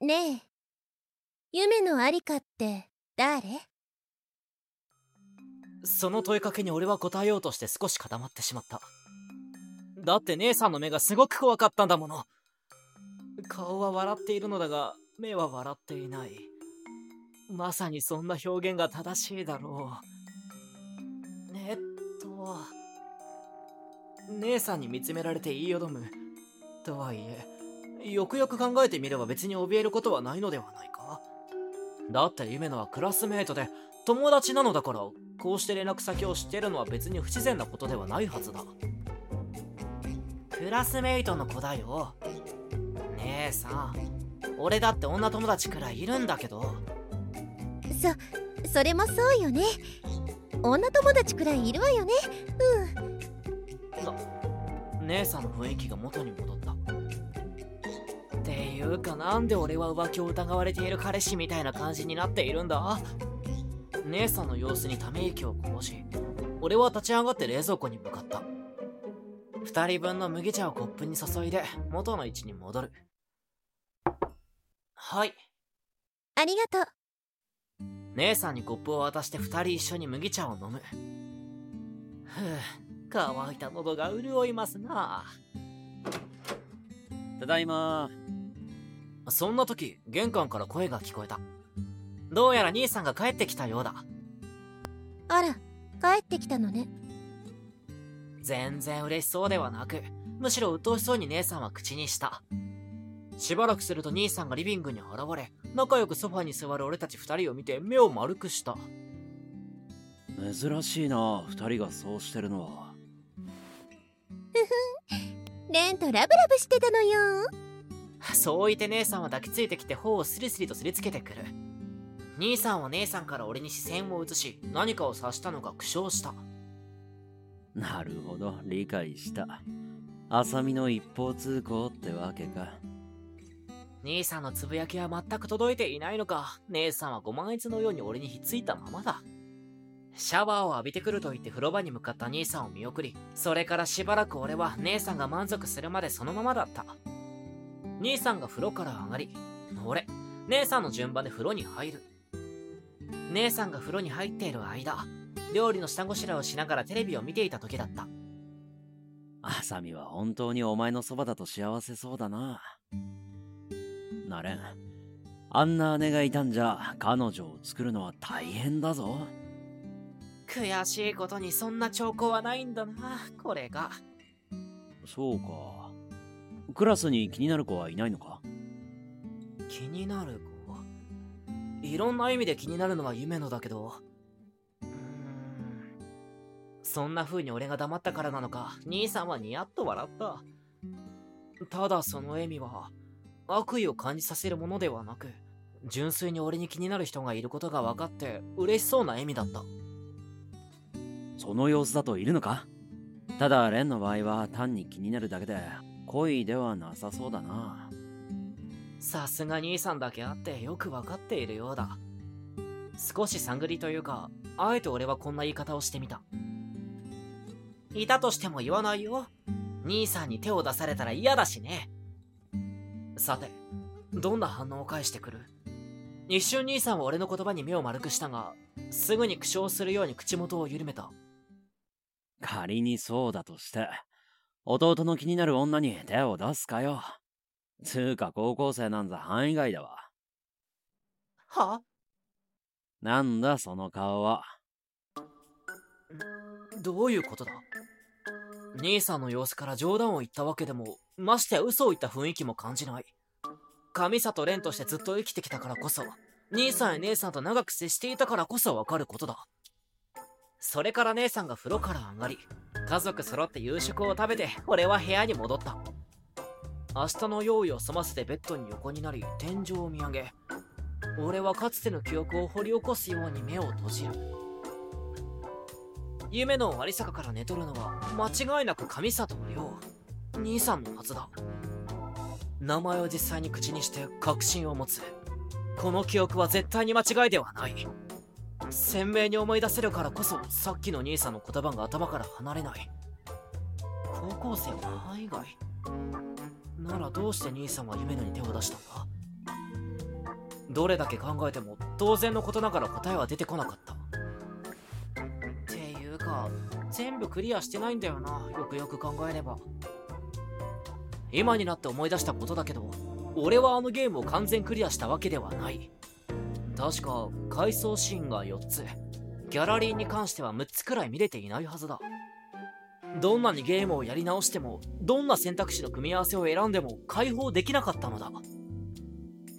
ねえ。夢のありかって誰？その問いかけに俺は答えようとして少し固まってしまった。だって姉さんの目がすごく怖かったんだもの。顔は笑っているのだが目は笑っていない。まさにそんな表現が正しいだろう。えっと。姉さんに見つめられて言いよどむ。とはいえよくよく考えてみれば別に怯えることはないのではないか。だって夢野はクラスメートで友達なのだからこうして連絡先を知ってるのは別に不自然なことではないはずだ。クラスメイトの子だよ。姉さん。俺だって女友達くらいいるんだけど。そそれもそうよね。女友達くらいいるわよね。うん。姉さんの雰囲気が元に戻いうかなんで俺は浮気を疑われている彼氏みたいな感じになっているんだ？姉さんの様子にため息をこぼし俺は立ち上がって冷蔵庫に向かった。2人分の麦茶をコップに注いで元の位置に戻る。はい。ありがとう。姉さんにコップを渡して2人一緒に麦茶を飲む。ふう乾いた喉が潤いますな。ただいまそんな時玄関から声が聞こえた。どうやら兄さんが帰ってきたようだ。あら帰ってきたのね。全然嬉しそうではなくむしろ鬱陶しそうに姉さんは口にした。しばらくすると兄さんがリビングに現れ仲良くソファに座る俺たち二人を見て目を丸くした。珍しいな二人がそうしてるのは。ふふん。レンとラブラブしてたのよそう言って姉さんは抱きついてきて頬をスリスリとすりつけてくる。兄さんは姉さんから俺に視線を移し何かを察したのか苦笑した。なるほど理解した。浅見の一方通行ってわけか。兄さんのつぶやきは全く届いていないのか。姉さんはご満悦のように俺にひっついたままだ。シャワーを浴びてくると言って風呂場に向かった兄さんを見送りそれからしばらく俺は姉さんが満足するまでそのままだった兄さんが風呂から上がり俺姉さんの順番で風呂に入る。姉さんが風呂に入っている間料理の下ごしらえをしながらテレビを見ていた時だった。あさみは本当にお前のそばだと幸せそうだな。なれん。あんな姉がいたんじゃ彼女を作るのは大変だぞ。悔しいことにそんな兆候はないんだなこれが。そうかクラスに気になる子はいないのか？気になる子いろんな意味で気になるのは夢のだけど。そんな風に俺が黙ったからなのか。兄さんはニヤッと笑った。ただその笑みは悪意を感じさせるものではなく純粋に俺に気になる人がいることが分かって嬉しそうな笑みだった。その様子だといるのか？ただ蓮の場合は単に気になるだけで恋ではなさそうだな。さすが兄さんだけあってよく分かっているようだ。少し探りというかあえて俺はこんな言い方をしてみた。いたとしても言わないよ。兄さんに手を出されたら嫌だしね。さてどんな反応を返してくる？一瞬兄さんは俺の言葉に目を丸くしたがすぐに苦笑するように口元を緩めた。仮にそうだとして弟の気になる女に手を出すかよ。つうか高校生なんざ範囲外だわ。は？なんだその顔は。どういうことだ？兄さんの様子から冗談を言ったわけでもましてや嘘を言った雰囲気も感じない。上里蓮としてずっと生きてきたからこそ兄さんや姉さんと長く接していたからこそわかることだ。それから姉さんが風呂から上がり家族揃って夕食を食べて俺は部屋に戻った。明日の用意を済ませてベッドに横になり天井を見上げ俺はかつての記憶を掘り起こすように目を閉じる。夢の有坂から寝取るのは間違いなく上里亮兄さんのはずだ。名前を実際に口にして確信を持つ。この記憶は絶対に間違いではない。鮮明に思い出せるからこそさっきの兄さんの言葉が頭から離れない。高校生は範囲外ならどうして兄さんは夢野に手を出したんだ？どれだけ考えても当然のことながら答えは出てこなかった。っていうか全部クリアしてないんだよな。よくよく考えれば。今になって思い出したことだけど俺はあのゲームを完全クリアしたわけではない。確か回想シーンが4つ。ギャラリーに関しては6つくらい見れていないはずだ。どんなにゲームをやり直してもどんな選択肢の組み合わせを選んでも解放できなかったのだ。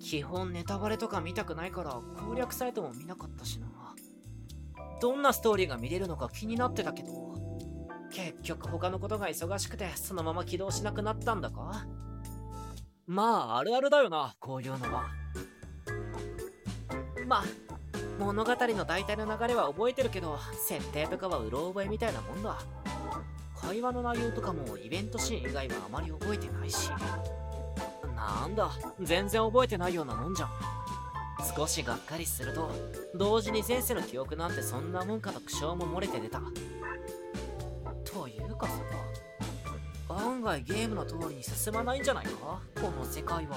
基本ネタバレとか見たくないから攻略サイトも見なかったしな。どんなストーリーが見れるのか気になってたけど結局他のことが忙しくてそのまま起動しなくなったんだか？まああるあるだよなこういうのは。まあ物語の大体の流れは覚えてるけど設定とかはうろ覚えみたいなもんだ。会話の内容とかもイベントシーン以外はあまり覚えてないし。なんだ全然覚えてないようなもんじゃん。少しがっかりすると同時に前世の記憶なんてそんなもんかと苦笑も漏れて出た。というかさ案外ゲームの通りに進まないんじゃないか？この世界は。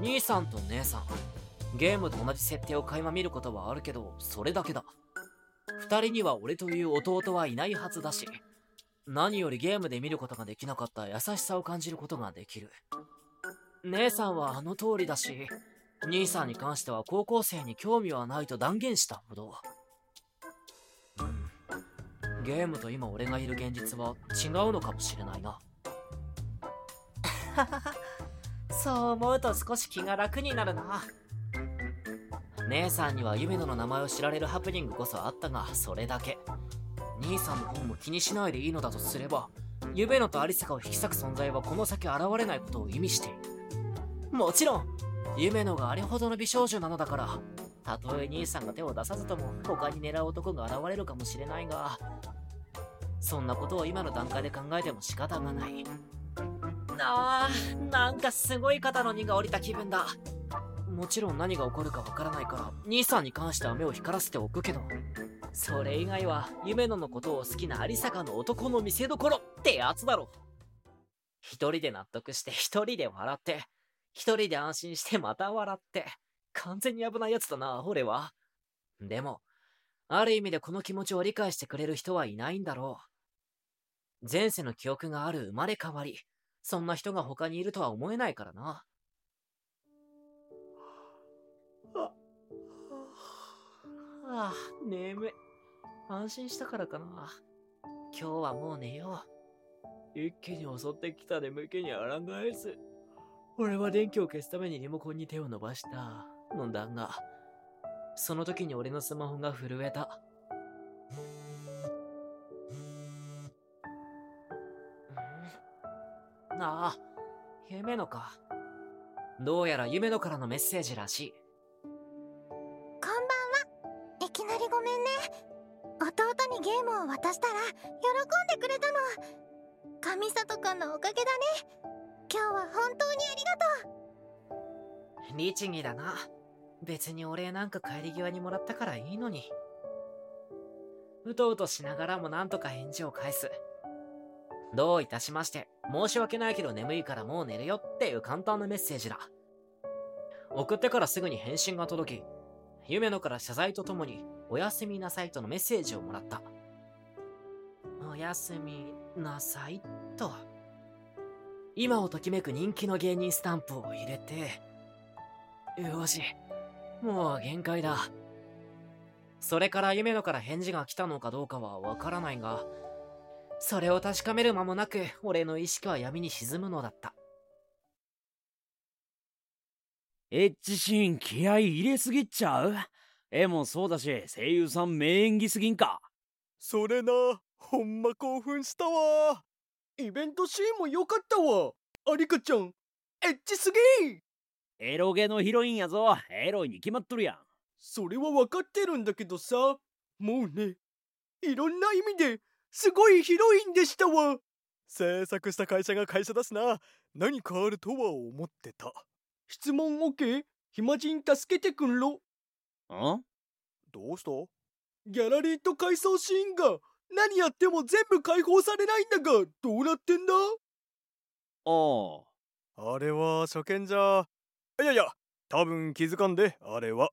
兄さんと姉さん。ゲームと同じ設定を垣間見ることはあるけどそれだけだ。二人には俺という弟はいないはずだし何よりゲームで見ることができなかった優しさを感じることができる。姉さんはあの通りだし兄さんに関しては高校生に興味はないと断言したほど。ゲームと今俺がいる現実は違うのかもしれないな。そう思うと少し気が楽になるな。姉さんには夢野の名前を知られるハプニングこそあったがそれだけ兄さんの方も気にしないでいいのだとすれば夢野とアリサカを引き裂く存在はこの先現れないことを意味している。もちろん夢野があれほどの美少女なのだからたとえ兄さんが手を出さずとも他に狙う男が現れるかもしれないがそんなことを今の段階で考えても仕方がない。あーなんかすごい肩の荷が下りた気分だ。もちろん何が起こるかわからないから兄さんに関しては目を光らせておくけど。それ以外は夢野のことを好きな有坂の男の見せどころってやつだろ。一人で納得して一人で笑って一人で安心してまた笑って完全に危ないやつだな俺は。でもある意味でこの気持ちを理解してくれる人はいないんだろう。前世の記憶がある生まれ変わりそんな人が他にいるとは思えないからな。ああ、眠い。安心したからかな。今日はもう寝よう。一気に襲ってきた眠気に抗えず。俺は電気を消すためにリモコンに手を伸ばしたのだが、その時に俺のスマホが震えた。ああ、夢のか。どうやら夢のからのメッセージらしい。なりごめんね弟にゲームを渡したら喜んでくれたの神里くんのおかげだね今日は本当にありがとう。律儀だな。別にお礼なんか帰り際にもらったからいいのに。うとうとしながらもなんとか返事を返す。どういたしまして、申し訳ないけど眠いからもう寝るよっていう簡単なメッセージだ。送ってからすぐに返信が届き、夢野から謝罪とともに、おやすみなさいとのメッセージをもらった。おやすみなさいと。今をときめく人気の芸人スタンプを入れて、よし、もう限界だ。それから夢野から返事が来たのかどうかはわからないが、それを確かめる間もなく、俺の意識は闇に沈むのだった。エッチシーン気合い入れすぎちゃう？絵もそうだし声優さん名演技すぎんか。それなほんま興奮したわ。イベントシーンも良かったわ。アリカちゃんエッチすぎエロゲのヒロインやぞ。エロいに決まっとるやん。それは分かってるんだけどさもうねいろんな意味ですごいヒロインでしたわ。制作した会社が会社だしな。何かあるとは思ってた。質問 OK? 暇人助けてくんろ？ん？どうした？ギャラリーと回想シーンが何やっても全部解放されないんだがどうなってんだ？ああ。あれは初見じゃ。いやいや多分気づかんであれは。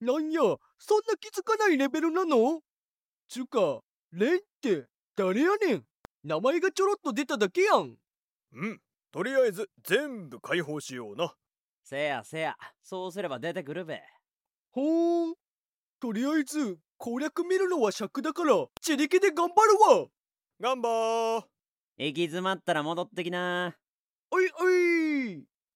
なんやそんな気づかないレベルなの？ちゅうかレンって誰やねん？名前がちょろっと出ただけやん。うん。とりあえず全部解放しような。せやせやそうすれば出てくるべほーん。とりあえず攻略見るのは尺だから自力で頑張るわ。ガンバー。行き詰まったら戻ってきなおいおい